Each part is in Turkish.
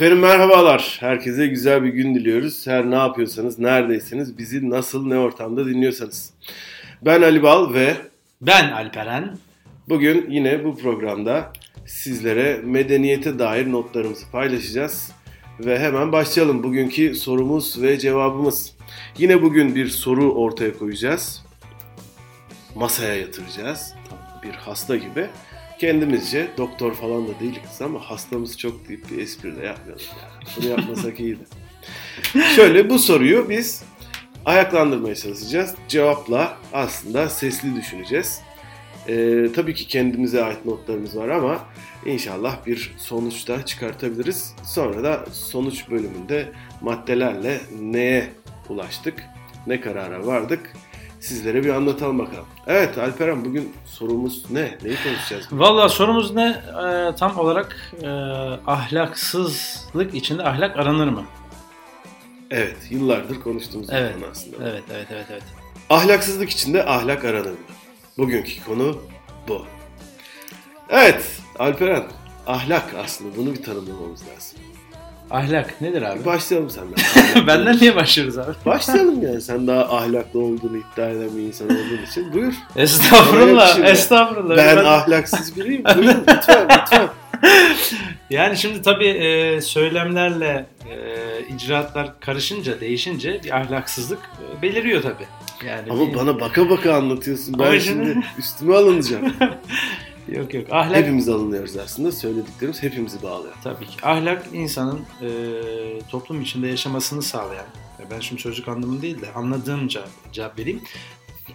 Efendim merhabalar. Herkese güzel bir gün diliyoruz. Her ne yapıyorsanız, neredeyseniz, bizi nasıl, ne ortamda dinliyorsanız. Ben Ali Bal ve Ben Alperen. bugün yine bu programda sizlere medeniyete dair notlarımızı paylaşacağız. Ve hemen başlayalım. Bugünkü sorumuz ve cevabımız. Yine bugün bir soru ortaya koyacağız. Masaya yatıracağız. Bir hasta gibi. Kendimizce doktor falan da değiliz ama hastamız çok deyip bir espri de yapmayalım yani. Bunu yapmasak iyiydi. Şöyle bu soruyu biz ayaklandırmaya çalışacağız. Cevapla aslında sesli düşüneceğiz. Ee, tabii ki kendimize ait notlarımız var ama inşallah bir sonuç da çıkartabiliriz. Sonra da sonuç bölümünde maddelerle neye ulaştık, ne karara vardık sizlere bir anlatalım bakalım. Evet Alperen bugün sorumuz ne? Neyi konuşacağız? Valla sorumuz ne? Ee, tam olarak e, ahlaksızlık içinde ahlak aranır mı? Evet yıllardır konuştuğumuz Evet. konu aslında. Evet, evet, evet, evet. Ahlaksızlık içinde ahlak aranır mı? Bugünkü konu bu. Evet Alperen ahlak aslında bunu bir tanımlamamız lazım. Ahlak nedir abi? Başlayalım senden. Benden niye başlıyoruz abi? Başlayalım yani sen daha ahlaklı olduğunu iddia eden bir insan olduğun için. Buyur. Estağfurullah, estağfurullah. Ben Ben- ahlaksız biriyim. Buyurun lütfen lütfen. Yani şimdi tabii e, söylemlerle e, icraatlar karışınca, değişince bir ahlaksızlık e, beliriyor tabii. Yani Ama bir- bana baka baka anlatıyorsun. Ben şimdi- üstüme alınacağım. yok yok ahlak Hepimiz alınıyoruz aslında. Söylediklerimiz hepimizi bağlıyor. Tabii ki. Ahlak insanın e, toplum içinde yaşamasını sağlayan, ya ben şimdi sözlük anlamı değil de anladığımca cevap vereyim.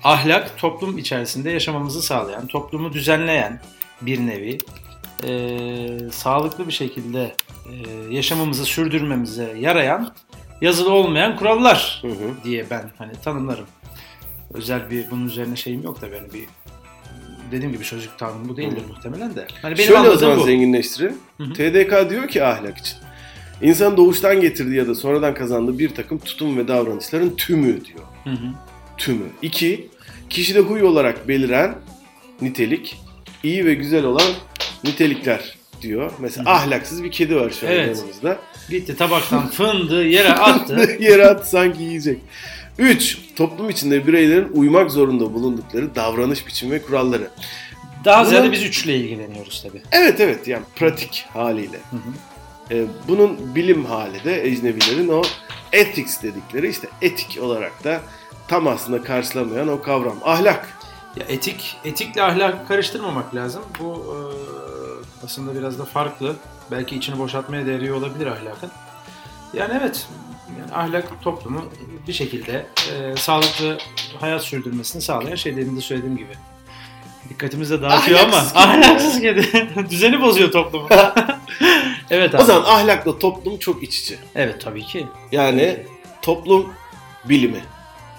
Ahlak toplum içerisinde yaşamamızı sağlayan, toplumu düzenleyen bir nevi e, sağlıklı bir şekilde e, yaşamamızı sürdürmemize yarayan yazılı olmayan kurallar Hı hı. diye ben hani tanımlarım. Özel bir bunun üzerine şeyim yok da benim bir dediğim gibi sözlük tanımı bu değildir Hı. muhtemelen de. Hani benim Şöyle o anladığım zaman bu. zenginleştirelim. Hı hı. TDK diyor ki ahlak için. İnsan doğuştan getirdiği ya da sonradan kazandığı bir takım tutum ve davranışların tümü diyor. Hı hı. Tümü. İki, kişide huy olarak beliren nitelik, iyi ve güzel olan nitelikler diyor. Mesela Hı hı. ahlaksız bir kedi var şu an Evet. yanımızda. Gitti tabaktan fındığı yere attı. Yere at sanki yiyecek. 3. Toplum içinde bireylerin uymak zorunda bulundukları davranış biçimi ve kuralları. Daha Buna- ziyade biz üçle ilgileniyoruz tabii. Evet evet yani pratik haliyle. Hı hı. Ee, bunun bilim hali de ecnebilerin o ethics dedikleri işte etik olarak da tam aslında karşılamayan o kavram. Ahlak. Ya etik, etikle ahlak karıştırmamak lazım. Bu e, aslında biraz da farklı. Belki içini boşaltmaya değeriyor olabilir ahlakın. Yani evet, yani ahlak toplumu bir şekilde e, sağlıklı hayat sürdürmesini sağlayan şey demin de söylediğim gibi. Dikkatimizi de dağıtıyor Ahlaksız ama kedi. ahlaksız kedi. Düzeni bozuyor toplumu. evet abi. O zaman ahlakla toplum çok iç içe. Evet tabii ki. Yani toplum bilimi.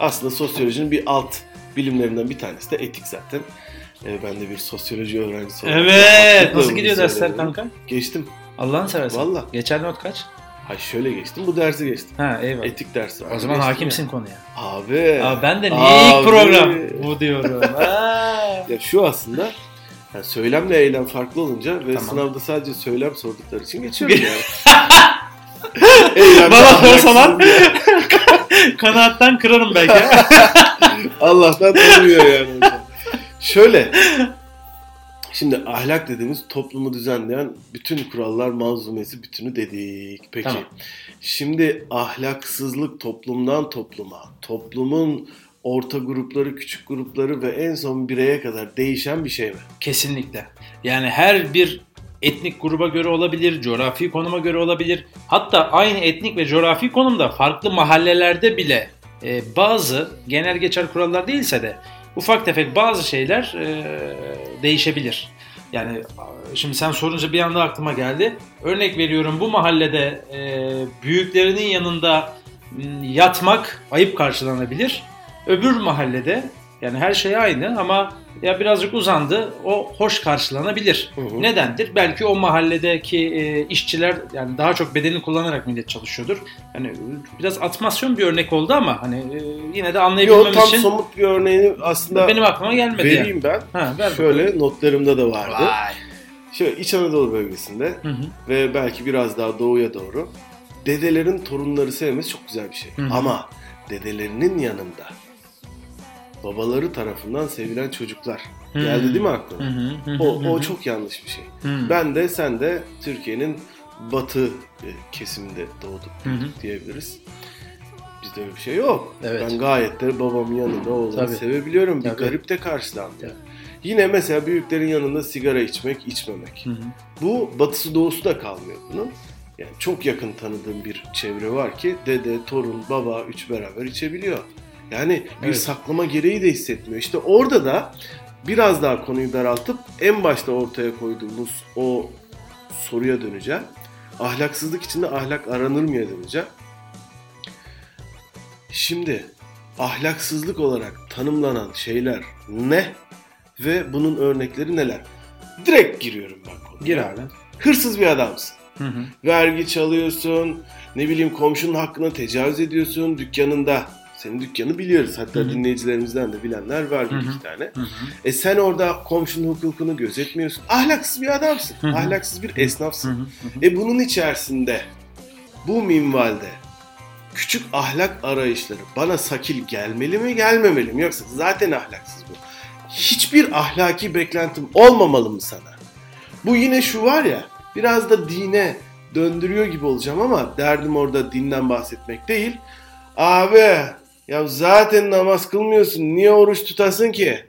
Aslında sosyolojinin bir alt bilimlerinden bir tanesi de etik zaten. Ee, ben de bir sosyoloji öğrencisi olarak. Evet. Nasıl gidiyor dersler kanka? Geçtim. Allah'ını seversen. Valla. Geçer not kaç? Hay şöyle geçtim. Bu dersi geçtim. Ha eyvallah. Etik dersi o zaman Geçtim hakimsin ya. konuya. Abi. Aa, ben de niye Abi. ilk program bu diyorum. Ya şu aslında yani söylemle eylem farklı olunca ve Tamam. sınavda sadece söylem sordukları için geçiyorum yani. Eylemde Bana sorsalar- diye. Kanattan kırarım belki. Allah'tan tanımıyor yani. Şöyle. Şimdi ahlak dediğimiz toplumu düzenleyen bütün kurallar manzumesi bütünü dedik. Peki. Tamam. Şimdi ahlaksızlık toplumdan topluma, toplumun orta grupları, küçük grupları ve en son bireye kadar değişen bir şey mi? Kesinlikle. Yani her bir etnik gruba göre olabilir, coğrafi konuma göre olabilir. Hatta aynı etnik ve coğrafi konumda farklı mahallelerde bile e, bazı genel geçer kurallar değilse de ufak tefek bazı şeyler e, değişebilir. Yani şimdi sen sorunca bir anda aklıma geldi. Örnek veriyorum bu mahallede e, büyüklerinin yanında yatmak ayıp karşılanabilir. Öbür mahallede yani her şey aynı ama ya birazcık uzandı o hoş karşılanabilir. Hı hı. Nedendir? Belki o mahalledeki e, işçiler yani daha çok bedenini kullanarak millet çalışıyordur. Hani biraz atmasyon bir örnek oldu ama hani e, yine de anlayabilmem tam için somut bir örneğini aslında benim aklıma gelmedi. yani. vereyim ben. Ha, ver Şöyle notlarımda da vardı. Vay. Şöyle İç Anadolu bölgesinde Hı hı. ve belki biraz daha doğuya doğru dedelerin torunları sevmesi çok güzel bir şey. Hı hı. Ama dedelerinin yanında babaları tarafından sevilen çocuklar Hı. geldi değil mi aklına? hı, O, o çok yanlış bir şey. Hı. Ben de sen de Türkiye'nin batı e, kesiminde doğduk hı. diyebiliriz. Bizde öyle bir şey yok. Evet. Ben gayet de babamın yanında oğlanı Tabii. sevebiliyorum. Bir Tabii. garip de karşılanmıyor. Tabii. Yine mesela büyüklerin yanında sigara içmek, içmemek. Hı hı. Bu batısı doğusu da kalmıyor bunun. Yani çok yakın tanıdığım bir çevre var ki dede, torun, baba üç beraber içebiliyor. Yani bir Evet. saklama gereği de hissetmiyor. İşte orada da biraz daha konuyu daraltıp en başta ortaya koyduğumuz o soruya döneceğim. Ahlaksızlık içinde ahlak aranır mıya döneceğim. Şimdi ahlaksızlık olarak tanımlanan şeyler ne ve bunun örnekleri neler? Direkt giriyorum ben konuya. Gir abi. Hırsız bir adamsın. Hı hı. Vergi çalıyorsun, ne bileyim komşunun hakkına tecavüz ediyorsun dükkanında. Senin dükkanı biliyoruz. Hatta Hı hı. dinleyicilerimizden de bilenler var bir iki tane. Hı hı. E sen orada komşunun hukukunu gözetmiyorsun. Ahlaksız bir adamsın. Hı hı. Ahlaksız bir esnafsın. hı. E bunun içerisinde bu minvalde küçük ahlak arayışları bana sakil gelmeli mi gelmemeli mi? Yoksa zaten ahlaksız bu. Hiçbir ahlaki beklentim olmamalı mı sana? Bu yine şu var ya biraz da dine döndürüyor gibi olacağım ama derdim orada dinden bahsetmek değil. Abi ya zaten namaz kılmıyorsun niye oruç tutasın ki?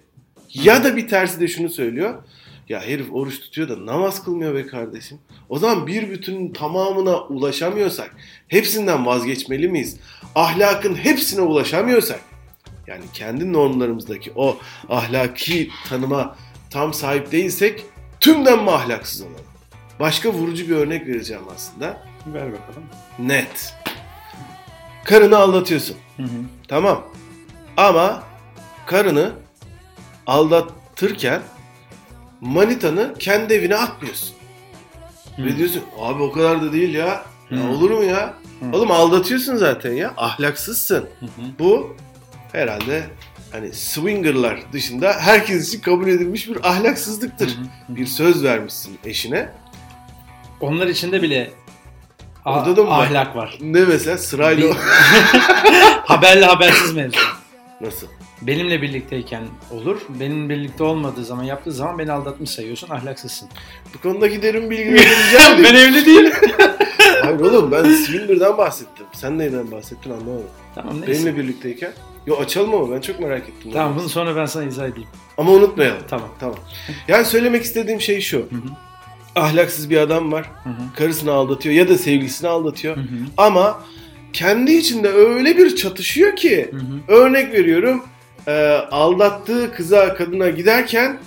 Ya da bir tersi de şunu söylüyor. Ya herif oruç tutuyor da namaz kılmıyor be kardeşim. O zaman bir bütünün tamamına ulaşamıyorsak hepsinden vazgeçmeli miyiz? Ahlakın hepsine ulaşamıyorsak yani kendi normlarımızdaki o ahlaki tanıma tam sahip değilsek tümden mi ahlaksız olalım? Başka vurucu bir örnek vereceğim aslında. Ver bakalım. Net. Karını aldatıyorsun. Hı hı. Tamam. Ama karını aldatırken manitanı kendi evine atmıyorsun. Hı. Ve diyorsun abi o kadar da değil ya. ya Hı. olur mu ya? Hı. Oğlum aldatıyorsun zaten ya. Ahlaksızsın. Hı hı. Bu herhalde hani swingerlar dışında herkes için kabul edilmiş bir ahlaksızlıktır. Hı hı. Bir söz vermişsin eşine. Onlar içinde bile a- Orada da mı var? ahlak var. Ne mesela sırayla Bir- Haberli habersiz mevzu. nasıl? Benimle birlikteyken olur. Benim birlikte olmadığı zaman yaptığı zaman beni aldatmış sayıyorsun. Ahlaksızsın. Bu konudaki derin bilgi vereceğim. ben evli değilim. Hayır oğlum ben swinger'dan bahsettim. Sen neyden bahsettin anlamadım. tamam neyse. Benimle birlikteyken. Yo açalım ama ben çok merak ettim. Tamam bunu sonra ben sana izah edeyim. Ama unutmayalım. Tamam. Tamam. Yani söylemek istediğim şey şu. Hı hı. Ahlaksız bir adam var. Hı hı. Karısını aldatıyor ya da sevgilisini aldatıyor. Hı hı. Ama kendi içinde öyle bir çatışıyor ki Hı hı. örnek veriyorum e, aldattığı kıza kadına giderken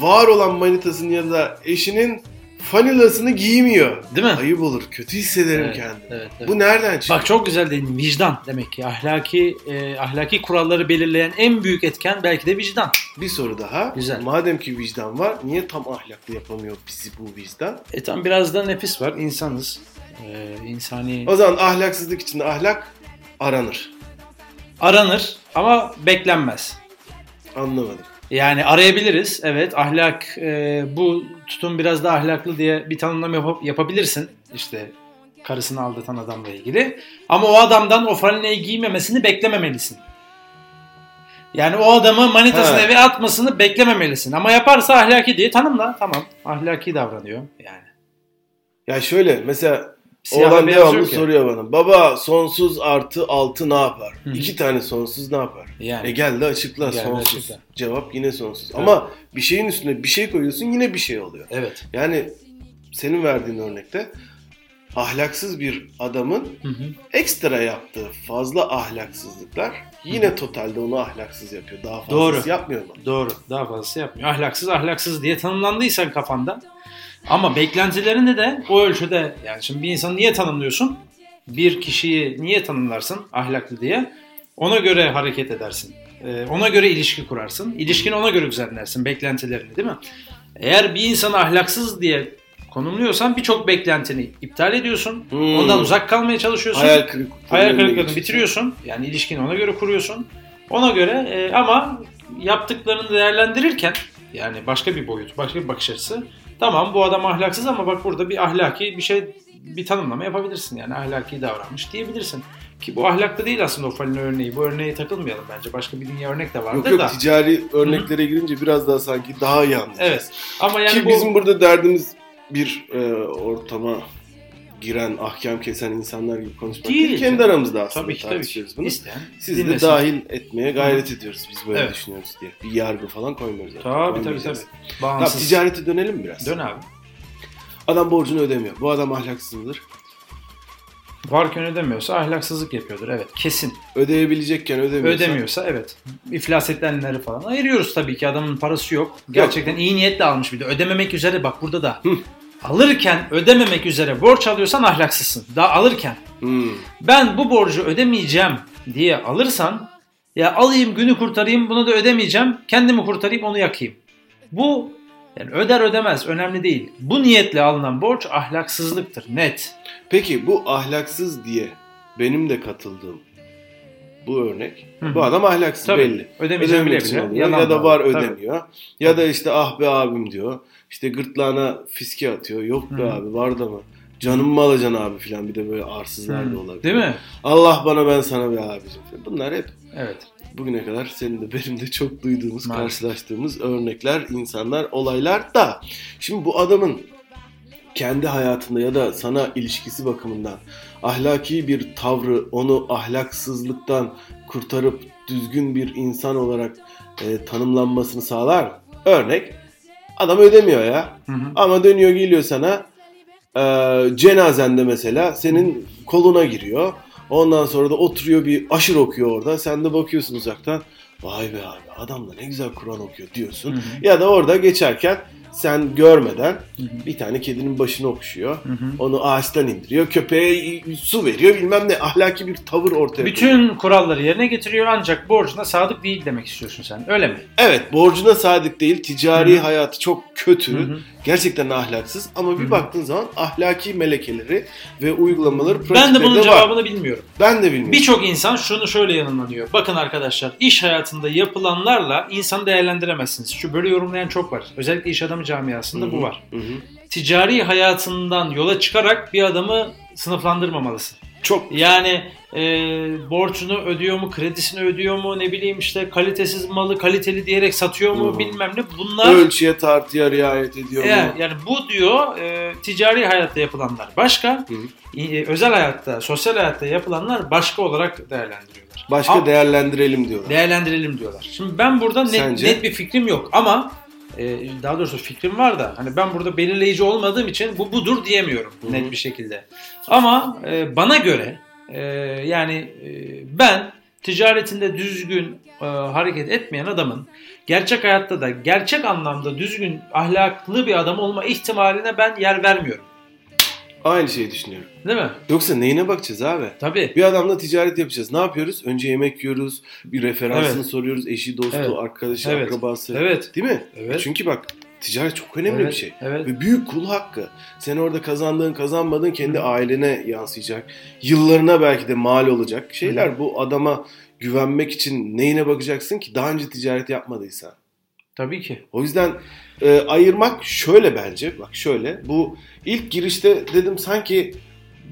var olan manitasının ya da eşinin fanilasını giymiyor. Değil mi? Ayıp olur. Kötü hissederim Evet, kendimi. evet, evet. Bu nereden çıktı? Bak çok güzel dedin. Vicdan demek ki. Ahlaki e, ahlaki kuralları belirleyen en büyük etken belki de vicdan. Bir soru daha. Güzel. Madem ki vicdan var, niye tam ahlaklı yapamıyor bizi bu vicdan? E tam biraz da nefis var. İnsanız. E, insani O zaman ahlaksızlık içinde ahlak aranır. aranır ama beklenmez. Anlamadım. Yani arayabiliriz. Evet ahlak e, bu tutum biraz da ahlaklı diye bir tanımlama yap- yapabilirsin. İşte karısını aldatan adamla ilgili. Ama o adamdan o falinayı giymemesini beklememelisin. Yani o adamı manitasını Ha. eve atmasını beklememelisin. Ama yaparsa ahlaki diye tanımla. Tamam ahlaki davranıyor yani. Ya şöyle mesela Siyah oğlan devamlı soruyor bana. Baba sonsuz artı altı ne yapar? Hı hı. İki tane sonsuz ne yapar? Yani. E gel de açıkla Gel de sonsuz. açıkla. Cevap yine sonsuz. Evet. Ama bir şeyin üstüne bir şey koyuyorsun yine bir şey oluyor. Evet. Yani senin verdiğin örnekte ahlaksız bir adamın Hı hı. ekstra yaptığı fazla ahlaksızlıklar yine totalde onu ahlaksız yapıyor. Daha fazlası Doğru. yapmıyor mu? Doğru. Daha fazlası yapmıyor. Ahlaksız ahlaksız diye tanımlandıysan kafanda. Ama beklentilerini de o ölçüde yani şimdi bir insanı niye tanımlıyorsun? Bir kişiyi niye tanımlarsın ahlaklı diye? Ona göre hareket edersin. Ee, ona göre ilişki kurarsın. İlişkini ona göre düzenlersin beklentilerini değil mi? Eğer bir insanı ahlaksız diye konumluyorsan birçok beklentini iptal ediyorsun. Hmm. Ondan uzak kalmaya çalışıyorsun. Hayal kırıklığı. Hayal kırıklığını bitiriyorsun. Yani ilişkini ona göre kuruyorsun. Ona göre e, ama yaptıklarını değerlendirirken Yani başka bir boyut, başka bir bakış açısı. Tamam bu adam ahlaksız ama bak burada bir ahlaki bir şey bir tanımlama yapabilirsin yani ahlaki davranmış diyebilirsin. Ki bu ahlakta değil aslında o Falin örneği. Bu örneğe takılmayalım bence. Başka bir dünya örnek de vardır Yok yok da. ticari örneklere girince biraz daha sanki daha iyi anlayacağız. Evet. Ama yani Ki bu bizim burada derdimiz bir e, ortama giren, ahkam kesen insanlar gibi konuşmak değil. Değil Kendi aramızda aslında tabii ki tabii tartışıyoruz bunu. İsteyen Siz de dinlesin. dahil etmeye gayret ediyoruz biz böyle Evet. düşünüyoruz diye. Bir yargı falan koymuyoruz. Tabii tabii tabii. Tamam, Bağımsız. ticarete dönelim biraz. Dön abi. Adam borcunu ödemiyor. Bu adam ahlaksız mıdır? Varken ödemiyorsa ahlaksızlık yapıyordur. Evet kesin. Ödeyebilecekken ödemiyorsa. Ödemiyorsa evet. İflas edenleri falan ayırıyoruz tabii ki adamın parası yok. Gerçekten iyi niyetle almış bir de. Ödememek üzere bak burada da. Alırken ödememek üzere borç alıyorsan ahlaksızsın. Daha alırken. Hmm. Ben bu borcu ödemeyeceğim diye alırsan ya alayım günü kurtarayım bunu da ödemeyeceğim. Kendimi kurtarayım onu yakayım. Bu yani öder ödemez önemli değil. Bu niyetle alınan borç ahlaksızlıktır net. Peki bu ahlaksız diye benim de katıldığım bu örnek. Hı hı. Bu adam ahlaksız Tabii. belli. Ödemeyeceğim bile bile. Ya da var. var Tabii. ödemiyor. Ya da işte ah be abim diyor. İşte gırtlağına fiske atıyor. Yok be Hı. abi var da mı? Canım mı alacaksın abi filan bir de böyle arsızlar da olabilir. Değil mi? Allah bana ben sana be abicim. falan. Bunlar hep Evet. bugüne kadar senin de benim de çok duyduğumuz, Maalesef. karşılaştığımız örnekler, insanlar, olaylar da. Şimdi bu adamın kendi hayatında ya da sana ilişkisi bakımından ahlaki bir tavrı onu ahlaksızlıktan kurtarıp düzgün bir insan olarak e, tanımlanmasını sağlar? Örnek adam ödemiyor ya Hı hı. ama dönüyor geliyor sana e, cenazende mesela senin koluna giriyor. Ondan sonra da oturuyor bir aşır okuyor orada. Sen de bakıyorsun uzaktan. Vay be abi adam da ne güzel Kur'an okuyor diyorsun. Hı hı. Ya da orada geçerken sen görmeden bir tane kedinin başını okşuyor. Onu ağaçtan indiriyor. Köpeğe su veriyor. Bilmem ne ahlaki bir tavır ortaya koyuyor. Bütün kuralları yerine getiriyor ancak borcuna sadık değil demek istiyorsun sen. Öyle mi? Evet borcuna sadık değil. Ticari Hı hı. hayatı çok kötü. Hı hı. Gerçekten ahlaksız. Ama bir Hı hı. baktığın zaman ahlaki melekeleri ve uygulamaları Ben de bunun var. cevabını bilmiyorum. Ben de bilmiyorum. Birçok insan şunu şöyle yanıllanıyor. Bakın arkadaşlar iş hayatında yapılanlarla insanı değerlendiremezsiniz. Şu böyle yorumlayan çok var. Özellikle iş adamı camiasında bu var. Hı hı. Ticari hayatından yola çıkarak bir adamı sınıflandırmamalısın. Çok Yani e, borcunu ödüyor mu, kredisini ödüyor mu, ne bileyim işte kalitesiz malı kaliteli diyerek satıyor mu Hı. bilmem ne. Bunlar ölçüye tartıya riayet ediyor mu? yani, bu diyor e, ticari hayatta yapılanlar başka, e, özel hayatta, sosyal hayatta yapılanlar başka olarak değerlendiriyorlar. Başka Ama- değerlendirelim diyorlar. değerlendirelim diyorlar. Şimdi ben burada net, Sence? net bir fikrim yok ama e, daha doğrusu fikrim var da hani ben burada belirleyici olmadığım için bu budur diyemiyorum Hı hı. net bir şekilde. Ama e, bana göre e, yani e, ben ticaretinde düzgün e, hareket etmeyen adamın gerçek hayatta da gerçek anlamda düzgün ahlaklı bir adam olma ihtimaline ben yer vermiyorum. Aynı şeyi düşünüyorum. Değil mi? Yoksa neyine bakacağız abi? Tabii. Bir adamla ticaret yapacağız. Ne yapıyoruz? Önce yemek yiyoruz. Bir referansını Evet. soruyoruz. Eşi, dostu, Evet. arkadaşı, Evet. akrabası. Evet. Değil mi? Evet. Çünkü bak ticaret çok önemli Evet, bir şey. Evet. Ve büyük kul hakkı. Sen orada kazandığın kazanmadığın kendi ailene yansıyacak. Yıllarına belki de mal olacak şeyler. Bu adama güvenmek için neyine bakacaksın ki daha önce ticaret yapmadıysan. Tabii ki. O yüzden e, ayırmak şöyle bence. Bak şöyle. Bu ilk girişte dedim sanki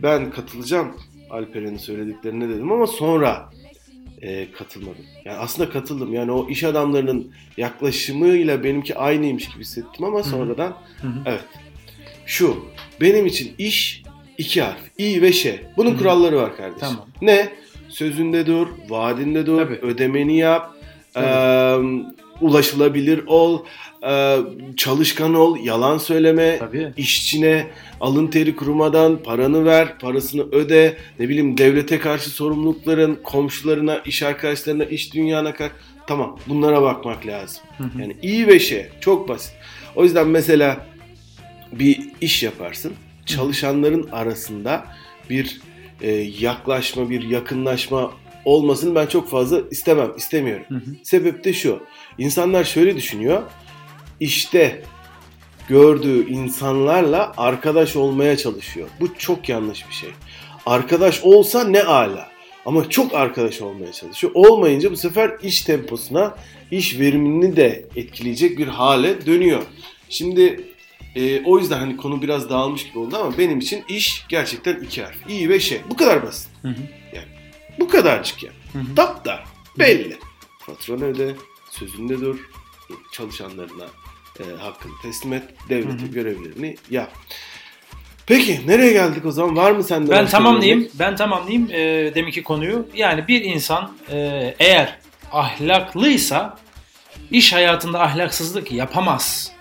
ben katılacağım Alperen'in söylediklerine dedim ama sonra e, katılmadım. Yani aslında katıldım. Yani o iş adamlarının yaklaşımıyla benimki aynıymış gibi hissettim ama sonradan Hı hı. evet. Şu benim için iş iki harf. İ ve ş. Bunun Hı hı. kuralları var kardeşim. Tamam. Ne? Sözünde dur, vaadinde dur, Tabii. ödemeni yap, Tabii. eee, ulaşılabilir ol, eee, çalışkan ol, yalan söyleme, Tabii. işçine alın teri kurumadan paranı ver, parasını öde, ne bileyim devlete karşı sorumlulukların, komşularına, iş arkadaşlarına, iş dünyana karşı tamam bunlara bakmak lazım. Hı hı. Yani iyi ve şey çok basit. O yüzden mesela bir iş yaparsın. Çalışanların arasında bir e, yaklaşma, bir yakınlaşma olmasını ben çok fazla istemem, istemiyorum. Hı hı. Sebep de şu. İnsanlar şöyle düşünüyor. İşte gördüğü insanlarla arkadaş olmaya çalışıyor. Bu çok yanlış bir şey. Arkadaş olsa ne ala. Ama çok arkadaş olmaya çalışıyor. Olmayınca bu sefer iş temposuna, iş verimini de etkileyecek bir hale dönüyor. Şimdi e, o yüzden hani konu biraz dağılmış gibi oldu ama benim için iş gerçekten iki harf. İyi ve şey. Bu kadar basit. Hı hı. Yani bu kadarcık ya. Hı hı. Taptar. Belli. Patron öde, sözünde dur, çalışanlarına e, hakkını teslim et, devletin görevlerini yap. Peki nereye geldik o zaman? Var mı sende? Ben tamamlayayım. Ben tamamlayayım e, deminki konuyu. Yani bir insan e, eğer ahlaklıysa iş hayatında ahlaksızlık yapamaz.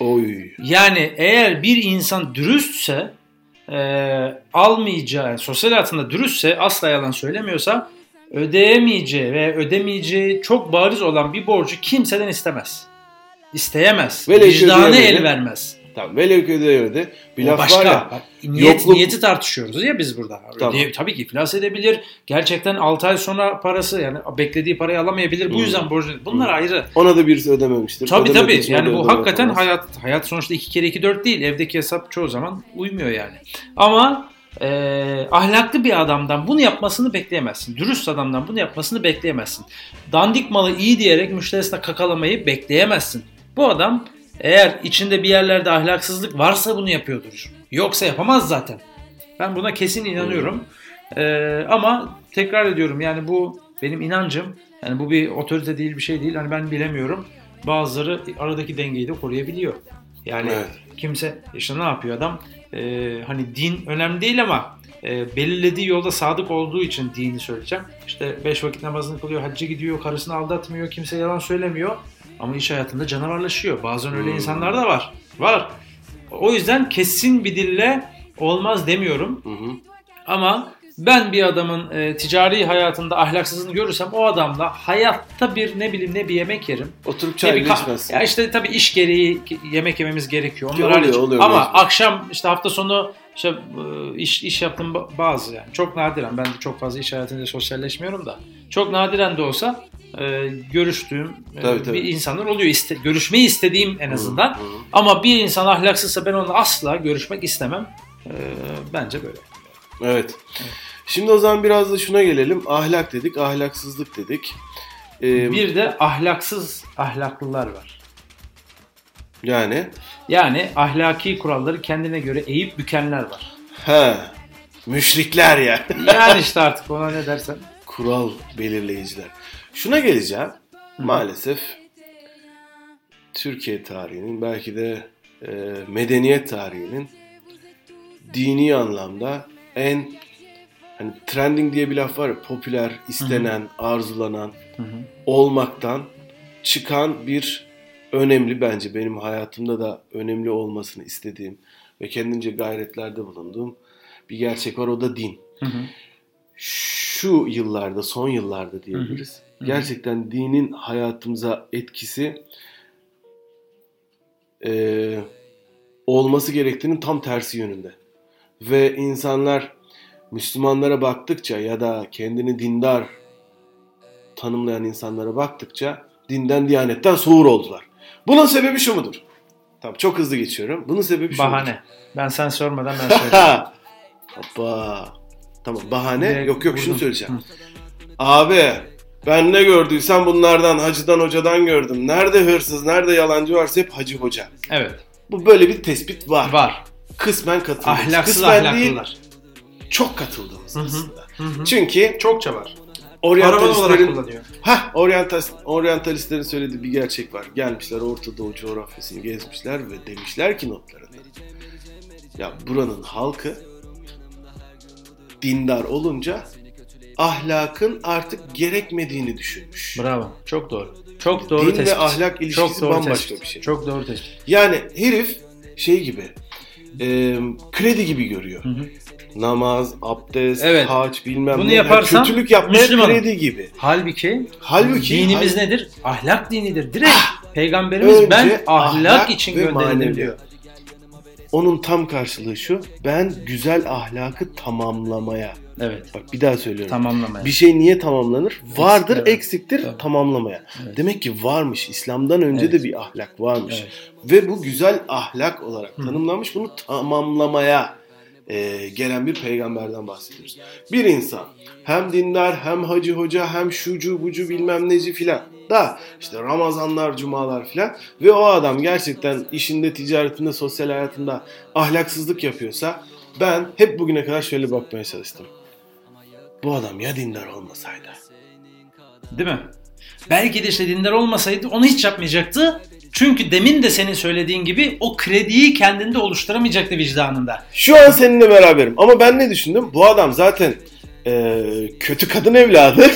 Oy. Yani eğer bir insan dürüstse e, almayacağı, sosyal hayatında dürüstse asla yalan söylemiyorsa ödeyemeyeceği ve ödemeyeceği çok bariz olan bir borcu kimseden istemez. İsteyemez. Vicdanı ödeyemedi. el vermez. Tamam. Velev ki öde öde. Bir O laf başka. var ya. Niyet, yokluk- Niyeti tartışıyoruz ya biz burada. Tamam. Ödeye- tabii ki iflas edebilir. Gerçekten 6 ay sonra parası yani beklediği parayı alamayabilir. Bu Hmm. yüzden borcu. Bunlar Hmm. ayrı. Ona da birisi ödememiştir. Tabii tabii. Yani bu hakikaten hayat hayat sonuçta 2 kere 2 4 değil. Evdeki hesap çoğu zaman uymuyor yani. Ama e, ahlaklı bir adamdan bunu yapmasını bekleyemezsin. Dürüst adamdan bunu yapmasını bekleyemezsin. Dandik malı iyi diyerek müşterisine kakalamayı bekleyemezsin. Bu adam eğer içinde bir yerlerde ahlaksızlık varsa bunu yapıyordur. Yoksa yapamaz zaten. Ben buna kesin inanıyorum. E, ama tekrar ediyorum yani bu benim inancım. Yani bu bir otorite değil bir şey değil. Hani ben bilemiyorum. Bazıları aradaki dengeyi de koruyabiliyor. Yani Evet. kimse işte ne yapıyor adam? Ee, hani din önemli değil ama e, belirlediği yolda sadık olduğu için dini söyleyeceğim. İşte beş vakit namazını kılıyor, hacca gidiyor, karısını aldatmıyor, kimse yalan söylemiyor. Ama iş hayatında canavarlaşıyor. Bazen öyle Hmm. insanlar da var. Var. O yüzden kesin bir dille olmaz demiyorum. Hı hı. Ama ben bir adamın e, ticari hayatında ahlaksızlığını görürsem o adamla hayatta bir ne bileyim ne bir yemek yerim. Oturup çay bile içmezsin. Ya işte tabii iş gereği yemek yememiz gerekiyor. Onlar Oluyor, oluyor, Ama mecbur. akşam işte hafta sonu işte e, iş iş yaptığım ba- bazı yani çok nadiren ben de çok fazla iş hayatında sosyalleşmiyorum da çok nadiren de olsa e, görüştüğüm e, Tabii, tabii. bir insanlar oluyor. İste, görüşmeyi istediğim en azından. Hı hı. Ama bir insan ahlaksızsa ben onunla asla görüşmek istemem. E, bence böyle. Evet. Şimdi o zaman biraz da şuna gelelim. Ahlak dedik, ahlaksızlık dedik. Ee, Bir de ahlaksız ahlaklılar var. Yani Yani ahlaki kuralları kendine göre eğip bükenler var. he, müşrikler ya. Yani işte artık ona ne dersen. Kural belirleyiciler. Şuna geleceğim. Maalesef Türkiye tarihinin belki de e, medeniyet tarihinin dini anlamda en hani trending diye bir laf var ya popüler, istenen, arzulanan Hı hı. olmaktan çıkan bir önemli bence benim hayatımda da önemli olmasını istediğim ve kendince gayretlerde bulunduğum bir gerçek var o da din. Hı hı. Şu yıllarda, son yıllarda diyebiliriz. Hı hı. Gerçekten dinin hayatımıza etkisi eee, olması gerektiğinin tam tersi yönünde. Ve insanlar Müslümanlara baktıkça ya da kendini dindar tanımlayan insanlara baktıkça dinden, diyanetten soğur oldular. Bunun sebebi şu mudur? Tamam çok hızlı geçiyorum. Bunun sebebi şu mudur? Bahane. Ben sen sormadan ben söyleyeyim. Hoppa. Tamam bahane. Direkt yok yok şunu söyleyeceğim. Hı. Abi ben ne gördüysem bunlardan hacıdan hocadan gördüm. Nerede hırsız nerede yalancı varsa hep hacı hoca. Evet. Bu böyle bir tespit var. Var. Kısmen katıldım. Ahlaksız Kısmen değil ahlaklılar. Çok katıldığımız aslında. Hı hı. Çünkü Çokça var. Oryantalistlerin kullanıyor. Hah, oryantal, oryantalistlerin söylediği bir gerçek var. Gelmişler Orta Doğu coğrafyasını gezmişler ve demişler ki notlarında. Ya buranın halkı dindar olunca ahlakın artık gerekmediğini düşünmüş. Bravo. Çok doğru. Çok doğru Din ve tespit. ahlak ilişkisi Çok doğru bambaşka tespit. bir şey. Çok doğru tespit. Yani herif şey gibi e, kredi gibi görüyor. Hı hı. Namaz, abdest, Evet. hac bilmem Bunu ne. Yani yaparsam kötülük yapmaya Müslümanım. kredi gibi. Halbuki, Halbuki dinimiz hal- nedir? Ahlak dinidir. Direkt Peygamberimiz Önce ben ahlak, ahlak için gönderildim diyor. Onun tam karşılığı şu. Ben güzel ahlakı tamamlamaya. Evet. Bak bir daha söylüyorum. Tamamlamaya. Bir şey niye tamamlanır? Vardır, evet. eksiktir, Evet. tamamlamaya. Evet. Demek ki varmış. İslam'dan önce Evet. de bir ahlak varmış. Evet. Ve bu güzel ahlak olarak Hı. tanımlanmış. Bunu tamamlamaya e, gelen bir peygamberden bahsediyoruz. Bir insan hem dindar hem hacı hoca hem şucu bucu bilmem neci filan da işte Ramazanlar, cumalar filan ve o adam gerçekten işinde, ticaretinde, sosyal hayatında ahlaksızlık yapıyorsa ben hep bugüne kadar şöyle bakmaya çalıştım. Bu adam ya dindar olmasaydı. Değil mi? Belki de işte dindar olmasaydı onu hiç yapmayacaktı. Çünkü demin de senin söylediğin gibi o krediyi kendinde oluşturamayacaktı vicdanında. Şu an seninle beraberim ama ben ne düşündüm? Bu adam zaten e, kötü kadın evladı.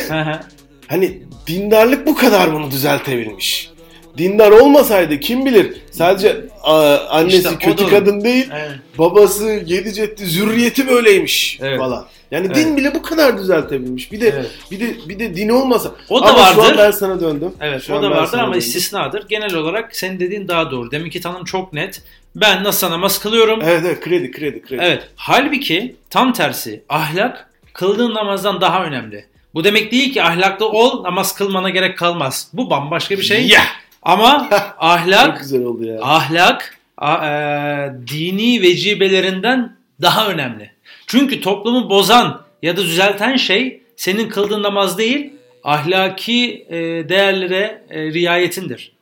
Hani dindarlık bu kadar bunu düzeltebilmiş. Dindar olmasaydı kim bilir sadece a, annesi İşte kötü da- kadın değil Evet. babası yedi cetti zürriyeti böyleymiş Evet. falan. Yani Evet. din bile bu kadar düzeltebilmiş. Bir de Evet. bir de bir de din olmasa. O da ama şu an vardır. ben sana döndüm. Evet Şu o da vardır ama döndüm. istisnadır. Genel olarak senin dediğin daha doğru. Deminki tanım çok net. Ben nasıl namaz kılıyorum? Evet evet kredi kredi kredi. Evet. Halbuki tam tersi ahlak kıldığın namazdan daha önemli. Bu demek değil ki ahlaklı ol namaz kılmana gerek kalmaz. Bu bambaşka bir şey. Ya! Ama Çok ahlak güzel oldu ya. ahlak a- e, dini vecibelerinden daha önemli. Çünkü toplumu bozan ya da düzelten şey senin kıldığın namaz değil ahlaki e, değerlere e, riayetindir.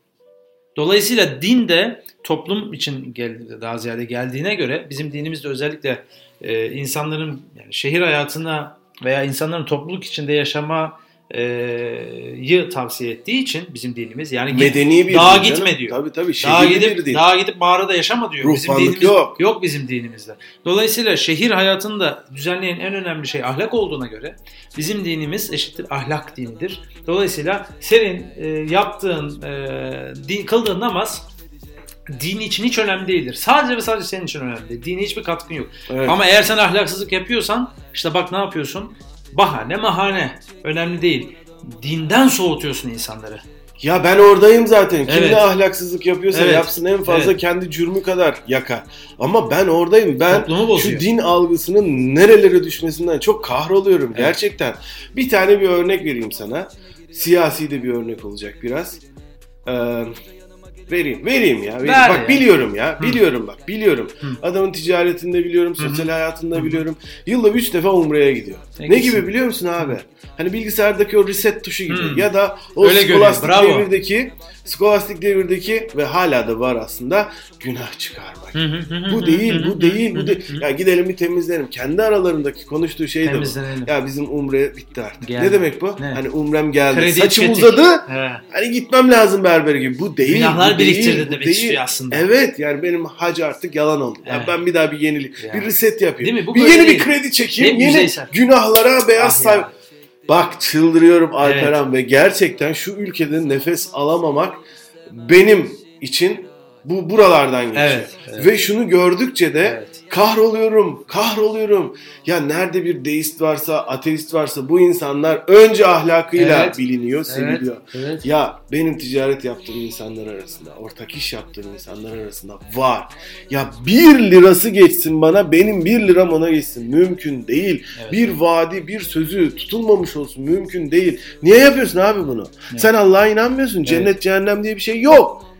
Dolayısıyla din de toplum için daha ziyade geldiğine göre bizim dinimizde özellikle e, insanların yani şehir hayatına veya insanların topluluk içinde yaşamayı tavsiye ettiği için bizim dinimiz yani git- Medeni bir dağa din gitme canım. diyor. Tabii tabii. Dağa şehirli bir gidip, din. dağa gidip mağarada yaşama diyor. bizim Ruhbanlık dinimiz yok. bizim dinimizde. Dolayısıyla şehir hayatını da düzenleyen en önemli şey ahlak olduğuna göre bizim dinimiz eşittir ahlak dinidir. Dolayısıyla senin e, yaptığın, e, din, kıldığın namaz din için hiç önemli değildir. Sadece ve sadece senin için önemli. Dine hiçbir katkın yok. Evet. Ama eğer sen ahlaksızlık yapıyorsan işte bak ne yapıyorsun? Bahane mahane. Önemli değil. Dinden soğutuyorsun insanları. Ya ben oradayım zaten. Kim Evet. ne ahlaksızlık yapıyorsa Evet. yapsın en fazla Evet. kendi cürmü kadar yakar. Ama ben oradayım. Ben şu din algısının nerelere düşmesinden çok kahroluyorum Evet. gerçekten. Bir tane bir örnek vereyim sana. Siyasi de bir örnek olacak biraz. Ee, vereyim, vereyim ya. vereyim. Ver bak ya. biliyorum ya. Hı. Biliyorum bak, biliyorum. Hı. Adamın ticaretinde biliyorum, Hı hı. sosyal hayatında Hı biliyorum. Yılda 3 defa umreye gidiyor. Ne Ne gibi biliyor musun abi? Hani bilgisayardaki o reset tuşu gibi Hı. ya da o Öyle skolastik devirdeki skolastik devirdeki ve hala da var aslında günah çıkarmak. Bu değil, bu değil, bu değil. Ya gidelim bir temizleyelim. Kendi aralarındaki konuştuğu şey de bu. Temizlenelim. Ya bizim umre bitti artık. Geldi. Ne demek bu? Ne? Hani umrem geldi. Kredi Saçım tüketik. uzadı. He. Hani gitmem lazım berbere gibi. Bu değil. Günahlar bu demek değil. istiyor aslında. Evet yani benim hac artık yalan oldu. Ya Evet. ben bir daha bir yenilik, Yani. bir reset yapayım. Değil mi? Bu bir yeni değil. bir kredi çekeyim. Hep yeni yüzeysel. günahlara beyaz Ah say. ya. Bak çıldırıyorum Alperen ve gerçekten şu ülkede nefes alamamak benim için bu buralardan geçiyor. Evet, evet. Ve şunu gördükçe de Evet. kahroluyorum, kahroluyorum. Ya nerede bir deist varsa, ateist varsa bu insanlar önce ahlakıyla Evet. biliniyor, seviliyor. Evet. Ya benim ticaret yaptığım insanlar arasında, ortak iş yaptığım insanlar arasında var. Ya bir lirası geçsin bana, benim bir liram ona geçsin. Mümkün değil. Evet. Bir vaadi, bir sözü tutulmamış olsun. Mümkün değil. Niye yapıyorsun abi bunu? Sen Allah'a inanmıyorsun. Cennet, cehennem diye bir şey yok.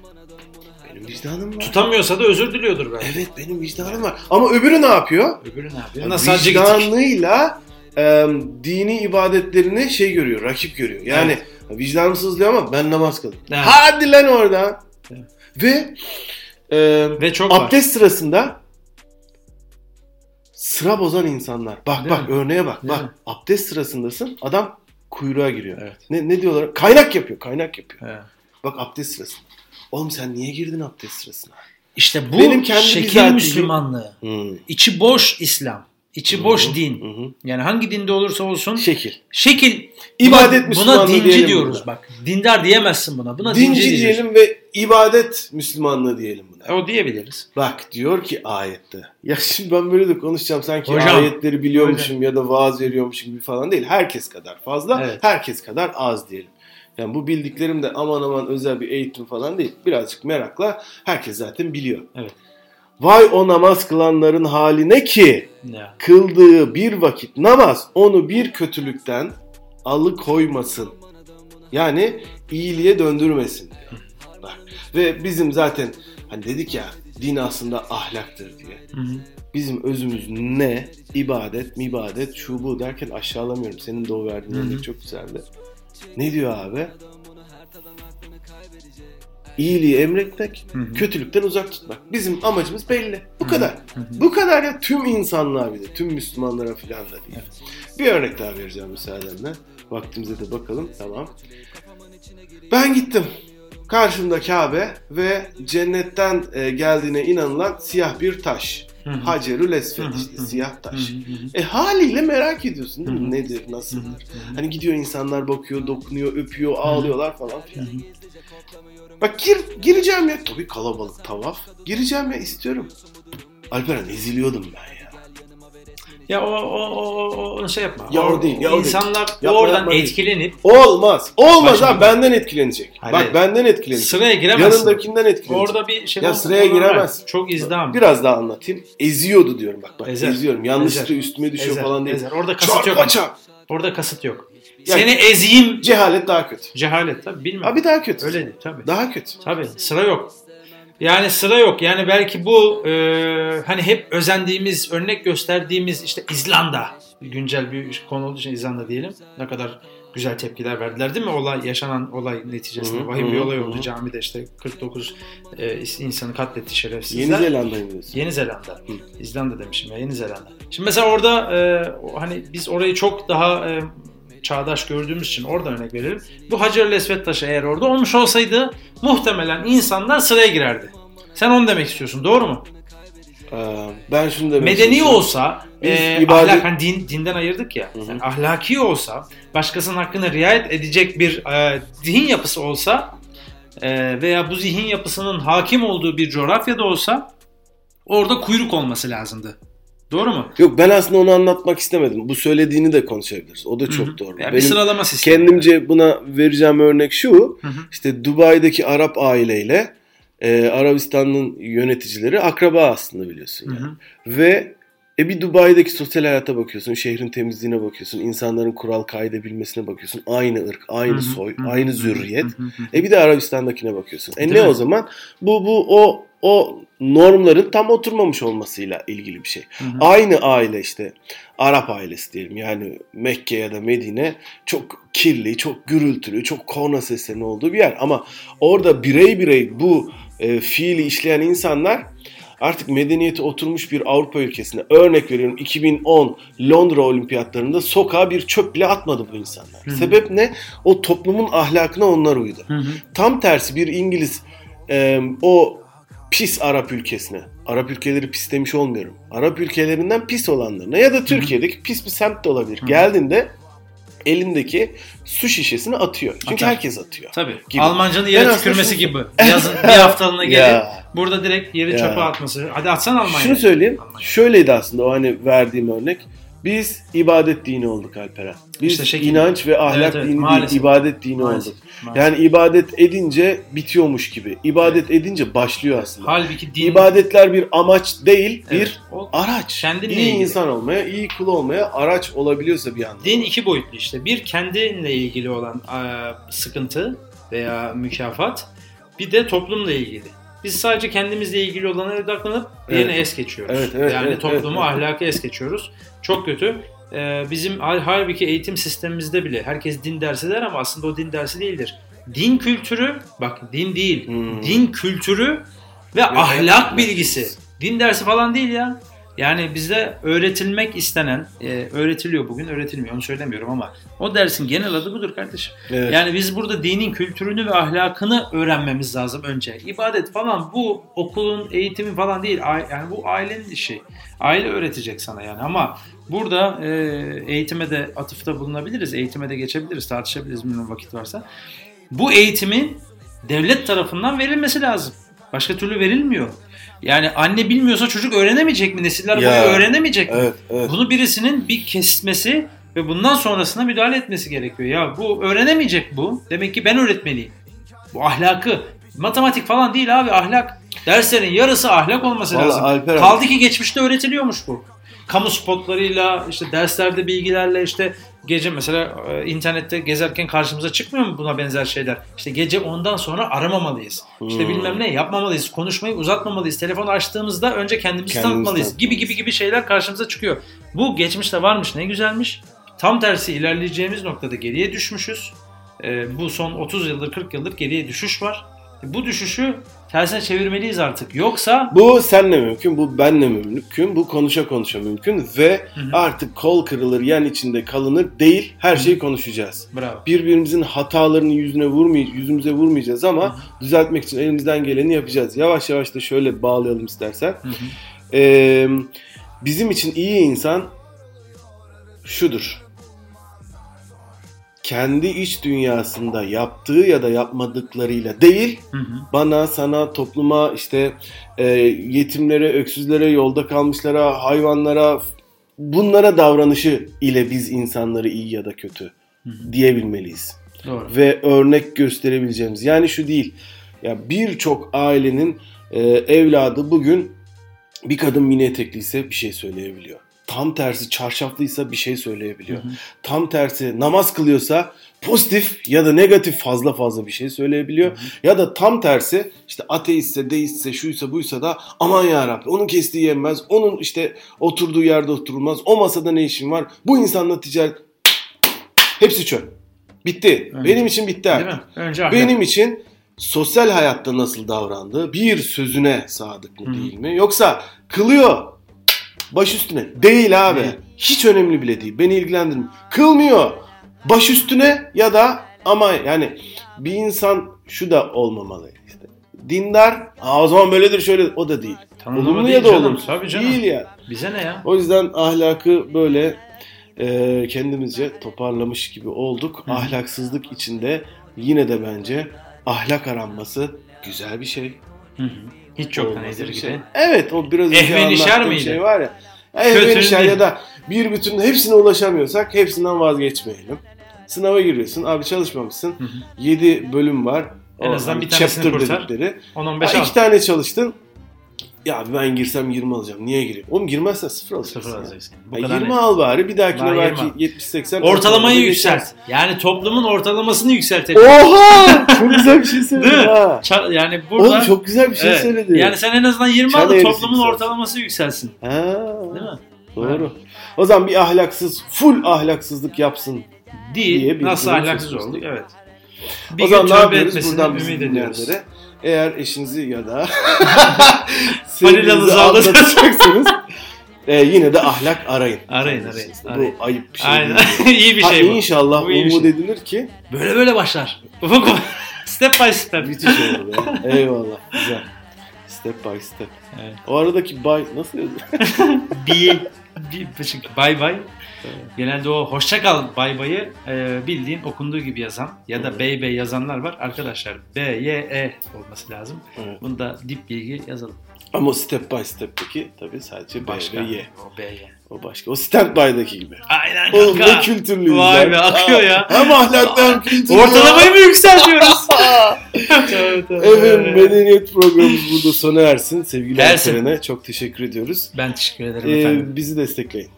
Vicdanım var. Tutamıyorsa da özür diliyordur belki. Evet benim vicdanım var. Ama öbürü ne yapıyor? Öbürü ne yapıyor? Nasıl sadece? Vicdanıyla e, dini ibadetlerini şey görüyor, rakip görüyor. Yani vicdanım sızlıyor ama ben namaz kıldım. Evet. Hadi lan oradan. Evet. Ve e, Ve çok var. abdest sırasında sıra bozan insanlar. Bak Değil bak mi? örneğe bak. Değil bak mi? abdest sırasındasın adam kuyruğa giriyor. Evet. Ne, ne diyorlar? Kaynak yapıyor, kaynak yapıyor. Evet. Bak abdest sırasında. Oğlum sen niye girdin abdest sırasına? İşte bu Benim kendi şekil Müslümanlığı. Hmm. İçi boş İslam. İçi boş Hı hı, din. hı hı. Yani hangi dinde olursa olsun Şekil. şekil İbadet buna, Müslümanlığı buna dinci diyoruz buna. bak. Dindar diyemezsin buna. Buna dinci, Dinci diyelim ve ibadet Müslümanlığı diyelim buna. O diyebiliriz. Bak diyor ki ayette. Ya şimdi ben böyle de konuşacağım sanki Hocam. ayetleri biliyormuşum ya da vaaz veriyormuşum gibi falan değil. Herkes kadar fazla, Evet. herkes kadar az diyelim. Yani bu bildiklerim de aman aman özel bir eğitim falan değil. Birazcık merakla herkes zaten biliyor. Evet. Vay o namaz kılanların haline ki Ya. kıldığı bir vakit namaz onu bir kötülükten alıkoymasın. Yani iyiliğe döndürmesin. Bak. Ve bizim zaten hani dedik ya din aslında ahlaktır diye. Hı hı. Bizim özümüz ne? İbadet, mibadet, şu bu derken aşağılamıyorum. Senin de o verdiğin örnek çok güzeldi. Ne diyor abi? İyiliği emretmek, Hı hı. kötülükten uzak tutmak. Bizim amacımız belli. Bu Hı hı. kadar. Hı hı. Bu kadar ya tüm insanlığa bir de, tüm Müslümanlara filan da değil. Bir örnek daha vereceğim müsaadenle. Vaktimize de bakalım. Tamam. Ben gittim. Karşımda Kabe ve cennetten e, geldiğine inanılan siyah bir taş. Hacerül Esved işte siyah taş. E haliyle merak ediyorsun değil mi? Nedir, nasıldır? Hani gidiyor insanlar bakıyor, dokunuyor, öpüyor, ağlıyorlar falan filan. Bak gir, gireceğim ya. Tabii kalabalık tavaf. Gireceğim ya istiyorum. Alperen eziliyordum ben ya. O, o, o, onu şey yapma. Ya o değil, ya o değil. İnsanlar Yapma, oradan yapma değil. etkilenip Olmaz. Olmaz abi benden etkilenecek. Hayır, Bak benden etkilenecek. sıraya giremezsin. Yanındakinden etkilenecek. Orada bir şey Ya sıraya giremez. Çok izdiham. Biraz daha anlatayım. Eziyordu diyorum bak. bak Ezer. eziyorum. Yanlışlıkla Ezer. üstüme düşüyor Ezer, falan değil. ezer. Orada kasıt yok. Çarpa ama. çarp. Orada kasıt yok. Ya- Seni ezeyim Cehalet daha kötü. cehalet tabii bilmiyorum. Abi daha kötü. Öyle değil tabii. Daha kötü. Tabii sıra yok. Yani sıra yok. Yani belki bu e, hani hep özendiğimiz, örnek gösterdiğimiz işte İzlanda. Güncel bir konu olduğu için İzlanda diyelim. Ne kadar güzel tepkiler verdiler değil mi? Olay yaşanan olay neticesinde. Hı hı, Vahim bir hı olay hı. oldu camide işte 49 e, insanı katletti şerefsizler. Yeni Zelanda'yı diyorsun. Yeni Zelanda. İzlanda demişim ya Yeni Zelanda. Şimdi mesela orada e, hani biz orayı çok daha e, çağdaş gördüğümüz için orada örnek verelim. Bu Hacer-ül Esved taşı eğer orada olmuş olsaydı muhtemelen insanlar sıraya girerdi. Sen onu demek istiyorsun doğru mu? Ee, ben şunu demek Medeni istiyorum. olsa Biz e, ibadet- ahlak hani din, dinden ayırdık ya. Hı hı. Yani ahlaki olsa başkasının hakkına riayet edecek bir e, zihin yapısı olsa e, veya bu zihin yapısının hakim olduğu bir coğrafyada olsa orada kuyruk olması lazımdı. Doğru mu? Yok ben aslında onu anlatmak istemedim. Bu söylediğini de konuşabiliriz. O da çok Hı hı. doğru. Ya bir Benim sıralama sistemi. kendimce buna vereceğim örnek şu. Hı hı. İşte Dubai'deki Arap aileyle e, Arabistan'ın yöneticileri akraba aslında biliyorsun. Yani. Ve e bir Dubai'deki sosyal hayata bakıyorsun, şehrin temizliğine bakıyorsun, insanların kural kaide bilmesine bakıyorsun. Aynı ırk, aynı soy, aynı zürriyet. E bir de Arabistan'dakine bakıyorsun. E Değil ne mi? o zaman? Bu bu o o normların tam oturmamış olmasıyla ilgili bir şey. Hı hı. Aynı aile işte Arap ailesi diyelim yani Mekke ya da Medine çok kirli, çok gürültülü, çok korna seslerinin olduğu bir yer. Ama orada birey birey bu e, fiili işleyen insanlar artık medeniyeti oturmuş bir Avrupa ülkesinde örnek veriyorum 2010 Londra olimpiyatlarında sokağa bir çöp bile atmadı bu insanlar. Hı hı. Sebep ne? O toplumun ahlakına onlar uydu. Hı hı. Tam tersi bir İngiliz e, o pis Arap ülkesine. Arap ülkeleri pis demiş olmuyorum. Arap ülkelerinden pis olanlarına ya da Türkiye'deki pis bir semt de olabilir. Hı. Geldiğinde elindeki su şişesini atıyor. Çünkü Atar. herkes atıyor. Tabii. Gibi. Almancanın Ben yere aslında tükürmesi şunu- gibi. Yazın bir haftalığına gelip burada direkt yeri çöpe atması. Hadi atsan Almanya'ya. Şunu söyleyeyim. Almanya. Şöyleydi aslında o hani verdiğim örnek. Biz ibadet dini olduk Alperen. Biz İşte şekil- inanç ve ahlak Evet, evet, dini maalesef. değil, ibadet dini Maalesef, olduk. maalesef. Yani ibadet edince bitiyormuş gibi. İbadet edince başlıyor aslında. Halbuki din İbadetler bir amaç değil, Evet, bir o- araç. Kendinle iyi ilgili. insan olmaya, iyi kul olmaya araç olabiliyorsa bir anda. Din iki boyutlu işte. Bir kendinle ilgili olan sıkıntı veya mükafat. Bir de toplumla ilgili. Biz sadece kendimizle ilgili olana odaklanıp diğerine Evet. es geçiyoruz. Evet, evet, yani evet, toplumu, evet. ahlakı es geçiyoruz. Çok kötü. E, bizim hal- halbuki eğitim sistemimizde bile herkes din dersi der ama aslında o din dersi değildir. Din kültürü, bak din değil, Hmm. din kültürü ve ahlak bilgisi. Din dersi falan değil ya. Yani bizde öğretilmek istenen, e, öğretiliyor bugün, öğretilmiyor onu söylemiyorum ama o dersin genel adı budur kardeşim. Evet. Yani biz burada dinin kültürünü ve ahlakını öğrenmemiz lazım önce. İbadet falan bu okulun eğitimi falan değil. Yani bu ailenin işi. Aile öğretecek sana yani ama burada e, eğitime de atıfta bulunabiliriz. Eğitime de geçebiliriz, tartışabiliriz bilmiyorum vakit varsa. Bu eğitimin devlet tarafından verilmesi lazım. Başka türlü verilmiyor. Yani anne bilmiyorsa çocuk öğrenemeyecek mi? Nesiller boyu Ya, öğrenemeyecek mi? Evet, evet. Bunu birisinin bir kesmesi ve bundan sonrasına müdahale etmesi gerekiyor. Ya bu öğrenemeyecek bu. Demek ki ben öğretmeliyim. Bu ahlakı. Matematik falan değil abi ahlak. Derslerin yarısı ahlak olması Vallahi lazım. Alper abi- Kaldı ki geçmişte öğretiliyormuş bu. Kamu spotlarıyla, işte derslerde bilgilerle, işte gece mesela e, internette gezerken karşımıza çıkmıyor mu buna benzer şeyler? İşte gece ondan sonra aramamalıyız. İşte Hmm. bilmem ne yapmamalıyız. Konuşmayı uzatmamalıyız. Telefonu açtığımızda önce kendimizi Kendimizi tanıtmalıyız. Gibi gibi gibi şeyler karşımıza çıkıyor. Bu geçmişte varmış ne güzelmiş. Tam tersi ilerleyeceğimiz noktada geriye düşmüşüz. E, bu son 30 yıldır 40 yıldır geriye düşüş var. E, Bu düşüşü tersine çevirmeliyiz artık. Yoksa Bu senle mümkün, bu benle mümkün, bu konuşa konuşa mümkün ve Hı hı. artık kol kırılır, yan içinde kalınır değil, her şeyi konuşacağız. bravo. Birbirimizin hatalarını yüzüne vurmay yüzümüze vurmayacağız ama düzeltmek için elimizden geleni yapacağız. Yavaş yavaş da şöyle bağlayalım istersen. Ee, bizim için iyi insan şudur. Kendi iç dünyasında yaptığı ya da yapmadıklarıyla değil, Hı hı. bana, sana, topluma, işte e, yetimlere, öksüzlere, yolda kalmışlara, hayvanlara, bunlara davranışı ile biz insanları iyi ya da kötü Hı hı. diyebilmeliyiz. Doğru. Ve örnek gösterebileceğimiz. Yani şu değil. Ya birçok ailenin e, evladı bugün bir kadın mini etekliyse bir şey söyleyebiliyor. Tam tersi çarşaflıysa bir şey söyleyebiliyor. Hı hı. Tam tersi namaz kılıyorsa pozitif ya da negatif fazla fazla bir şey söyleyebiliyor. Ya da tam tersi işte ateistse, deistse, şuysa buysa da aman yarabbi onun kestiği yenmez, onun işte oturduğu yerde oturulmaz, o masada ne işin var, bu insanla ticaret hepsi çöp. Bitti. Önce- Benim için bitti artık. Önce ahlak. Benim için sosyal hayatta nasıl davrandığı, bir sözüne sadık mı Hı. değil mi? Yoksa kılıyor, baş üstüne. Değil abi. Hiç önemli bile değil. Beni ilgilendirmiyor. Kılmıyor. Baş üstüne ya da ama yani bir insan şu da olmamalı işte. Dindar, Aa, o zaman böyledir şöyle o da değil. Tanımlama Olumlu ya da olumsuz. tabii canım. Değil ya. Bize ne ya? O yüzden ahlakı böyle e, kendimizce toparlamış gibi olduk. Hı. Ahlaksızlık içinde yine de bence ahlak aranması güzel bir şey. Hı hı. Hiç yoktan iyidir gibi. şey. Evet o biraz Ehvenişer miydi? şey var ya. Ehvenişer ya da bir bütün hepsine ulaşamıyorsak hepsinden vazgeçmeyelim. Sınava giriyorsun. Abi çalışmamışsın. Hı hı. 7 bölüm var. En azından bir tanesini kurtar. dedikleri. 10-15 Ha, al. iki tane çalıştın. Ya abi ben girsem 20 alacağım. Niye gireyim? Oğlum girmezsen sıfır alacaksın. Sıfır ya. alacaksın. Bu Ya kadar 20 net. al bari. Bir dahakine Bari belki 20. 70-80. Ortalamayı yükselt. geçersin. Yani toplumun ortalamasını yükseltelim. Oha! Çok güzel bir şey söyledin ha. Ça- yani burada Oğlum çok güzel bir şey Evet. söyledi. Yani sen en azından 20 Çan al da toplumun yükselsin. ortalaması yükselsin. Ha, Değil mi? Doğru. O zaman bir ahlaksız, full ahlaksızlık yapsın. Değil. Diye bir Nasıl ahlaksız olduk? Evet. o zaman ne yapıyoruz buradan bizi ümit ediyoruz. dinleyenlere? Eğer eşinizi ya da sevgilinizi aldatın. aldatacaksınız e, yine de ahlak arayın. Arayın, arayın, Bu arayın. ayıp bir şey Aynen. değil. iyi bir Ha, şey bu. İnşallah Bu iyi umut şey. edilir ki Böyle böyle başlar. Step by step. müthiş olur be. Eyvallah. Güzel. Step by step. Evet. O aradaki by nasıl yazılıyor? Bir, bir çünkü bay bay. Genelde o hoşça kal bay bayı e, bildiğin okunduğu gibi yazan ya da bey bey yazanlar var. Arkadaşlar B, Y, E olması lazım. Evet. Bunu da dip bilgi yazalım. Ama step by step'teki tabii sadece Başka. B ve Y. O B, Y. O başka. O stand by'daki gibi. Aynen Oğlum kanka. ne kültürlüyüz Vay be, akıyor Aa, ya. Hem ahlaklı hem kültürlü. Ortalamayı mı yükseltiyoruz? evet, Evet medeniyet programımız burada sona ersin. Sevgili Ersin. Alperen'e çok teşekkür ediyoruz. Ben teşekkür ederim Ee, efendim. bizi destekleyin.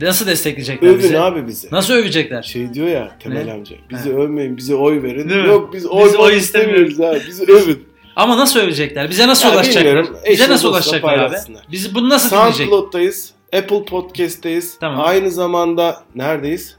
Nasıl destekleyecekler Övün bizi? abi bizi. Nasıl övecekler? Şey diyor ya Temel Ne? amca. Bizi övmeyin, bize oy verin. Değil mi? Yok biz oy, Biz oy oy istemiyoruz abi. Bizi övün. Ama nasıl övecekler? Bize nasıl Ya ulaşacaklar? bilmiyorum. Bize Eşine nasıl dostuna ulaşacaklar abi? paylaşsınlar. Bizi bunu nasıl dinleyecek? SoundCloud'dayız. Apple Podcast'teyiz. Tamam. Aynı zamanda neredeyiz?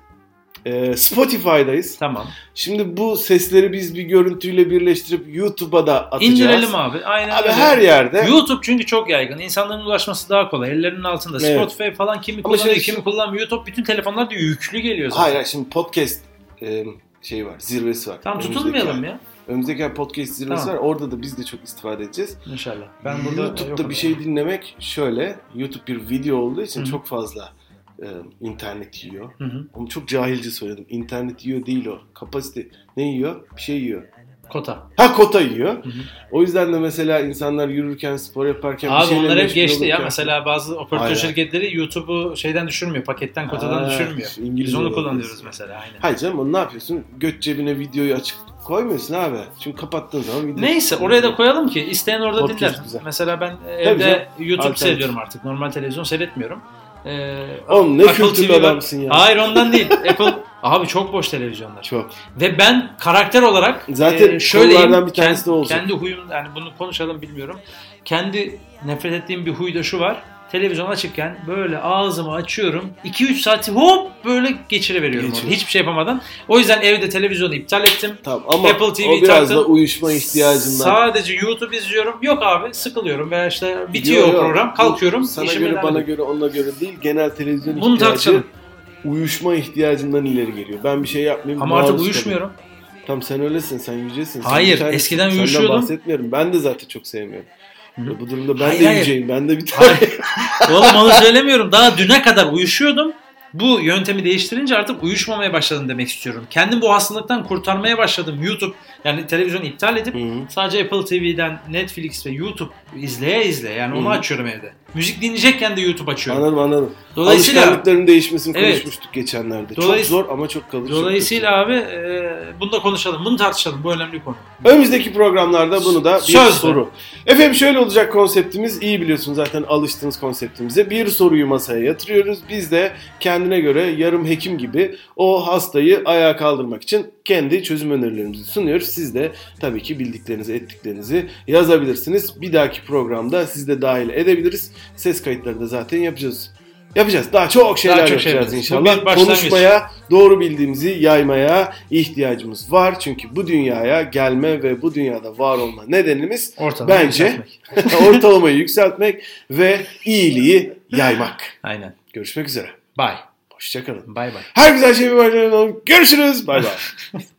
Ee, Spotify'dayız. Tamam. Şimdi bu sesleri biz bir görüntüyle birleştirip YouTube'a da atacağız. İndirelim abi. Aynen Abi öyle. her yerde. YouTube çünkü çok yaygın. İnsanların ulaşması daha kolay. Ellerinin altında. Evet. Spotify falan kimi Ama kullanıyor, şey- kimi kullanmıyor. YouTube bütün telefonlarda yüklü geliyor zaten. Hayır hayır, şimdi podcast e, şey var, zirvesi var. Tamam tutulmayalım ay. ya. Önümüzdeki podcast zirvesi Tamam. var. Orada da biz de çok istifade edeceğiz. İnşallah. Ben burada YouTube'da bir şey dinlemek şöyle. YouTube bir video olduğu için hı. çok fazla e, internet yiyor. Hı hı. Onu çok cahilce söyledim. İnternet yiyor değil o. Kapasite ne yiyor? Bir şey yiyor. Kota. Ha kota yiyor. Hı hı. O yüzden de mesela insanlar yürürken, spor yaparken bir Abi şeyle onlar hep geçti ya. olurken- Mesela bazı operatör şirketleri YouTube'u şeyden düşürmüyor. Paketten kotadan Ha, düşürmüyor. İngilizce Biz onu kullanıyoruz mesela. Aynen. Hayır canım onu ne yapıyorsun? Göt cebine videoyu açık koymuyorsun abi. Çünkü kapattığın zaman video Neyse oraya da koyalım ki isteyen orada Podcast dinler. güzel. Mesela ben Tabii evde canım. YouTube seyrediyorum artık. Normal televizyon seyretmiyorum. Ee, Oğlum ne Apple kültürlü TV adamsın ya. Hayır ondan değil. Apple abi çok boş televizyonlar. Çok. Ve ben karakter olarak Zaten e, şöyleyim, bir tanesi de olacak. Kendi huyum yani bunu konuşalım bilmiyorum. Kendi nefret ettiğim bir huy da şu var. Televizyon açıkken böyle ağzımı açıyorum. 2-3 saati hop böyle geçiriveriyorum Geçiyor. orada. Hiçbir şey yapamadan. O yüzden evde televizyonu iptal ettim. Tamam ama Apple TV o biraz taktım. da uyuşma ihtiyacından. Sadece YouTube izliyorum. Yok abi sıkılıyorum veya işte bitiyor Yo, o yo. program. Kalkıyorum. Sana işime göre devam bana ediyorum. göre ona göre değil genel televizyon Bunu ihtiyacı tartışalım. uyuşma ihtiyacından ileri geliyor. Ben bir şey yapmayayım. Ama artık maruz uyuşmuyorum. Tamam sen öylesin sen yücesin. Sen Hayır, tanesin. eskiden Senden uyuşuyordum. bahsetmiyorum. Ben de zaten çok sevmiyorum. Hı. Bu durumda ben Hayır, de hayır. yüceyim. Ben de bir tane. Oğlum onu söylemiyorum. Daha düne kadar uyuşuyordum. Bu yöntemi değiştirince artık uyuşmamaya başladım demek istiyorum. Kendim bu hastalıktan kurtarmaya başladım. YouTube yani televizyonu iptal edip Hı hı. sadece Apple TV'den Netflix ve YouTube izleye izleye yani onu Hı. açıyorum evde. Müzik dinleyecekken de YouTube açıyorum. anladım anladım. Dolayısıyla Alışkanlıkların değişmesini Evet. konuşmuştuk geçenlerde. Dolayıs- Çok zor ama çok kalıcı. çok dolayısıyla abi e, bunu da konuşalım. Bunu tartışalım. Bu önemli konu. Önümüzdeki programlarda bunu da bir Sözde. soru. Efendim şöyle olacak konseptimiz. iyi biliyorsunuz zaten alıştığınız konseptimize. Bir soruyu masaya yatırıyoruz. Biz de kendine göre yarım hekim gibi o hastayı ayağa kaldırmak için kendi çözüm önerilerimizi sunuyoruz. Siz de tabii ki bildiklerinizi, ettiklerinizi yazabilirsiniz. Bir dahaki programda siz de dahil edebiliriz. Ses kayıtları da zaten yapacağız. Yapacağız. Daha çok şeyler Daha çok yapacağız. Bu inşallah. Konuşmaya, doğru bildiğimizi yaymaya ihtiyacımız var. Çünkü bu dünyaya gelme ve bu dünyada var olma nedenimiz Ortalama bence yükseltmek. ortalamayı yükseltmek ve iyiliği yaymak. Aynen. Görüşmek üzere. Bye. Hoşçakalın. Bye bye. Her güzel şey bir başlayalım. Görüşürüz. Bay bay.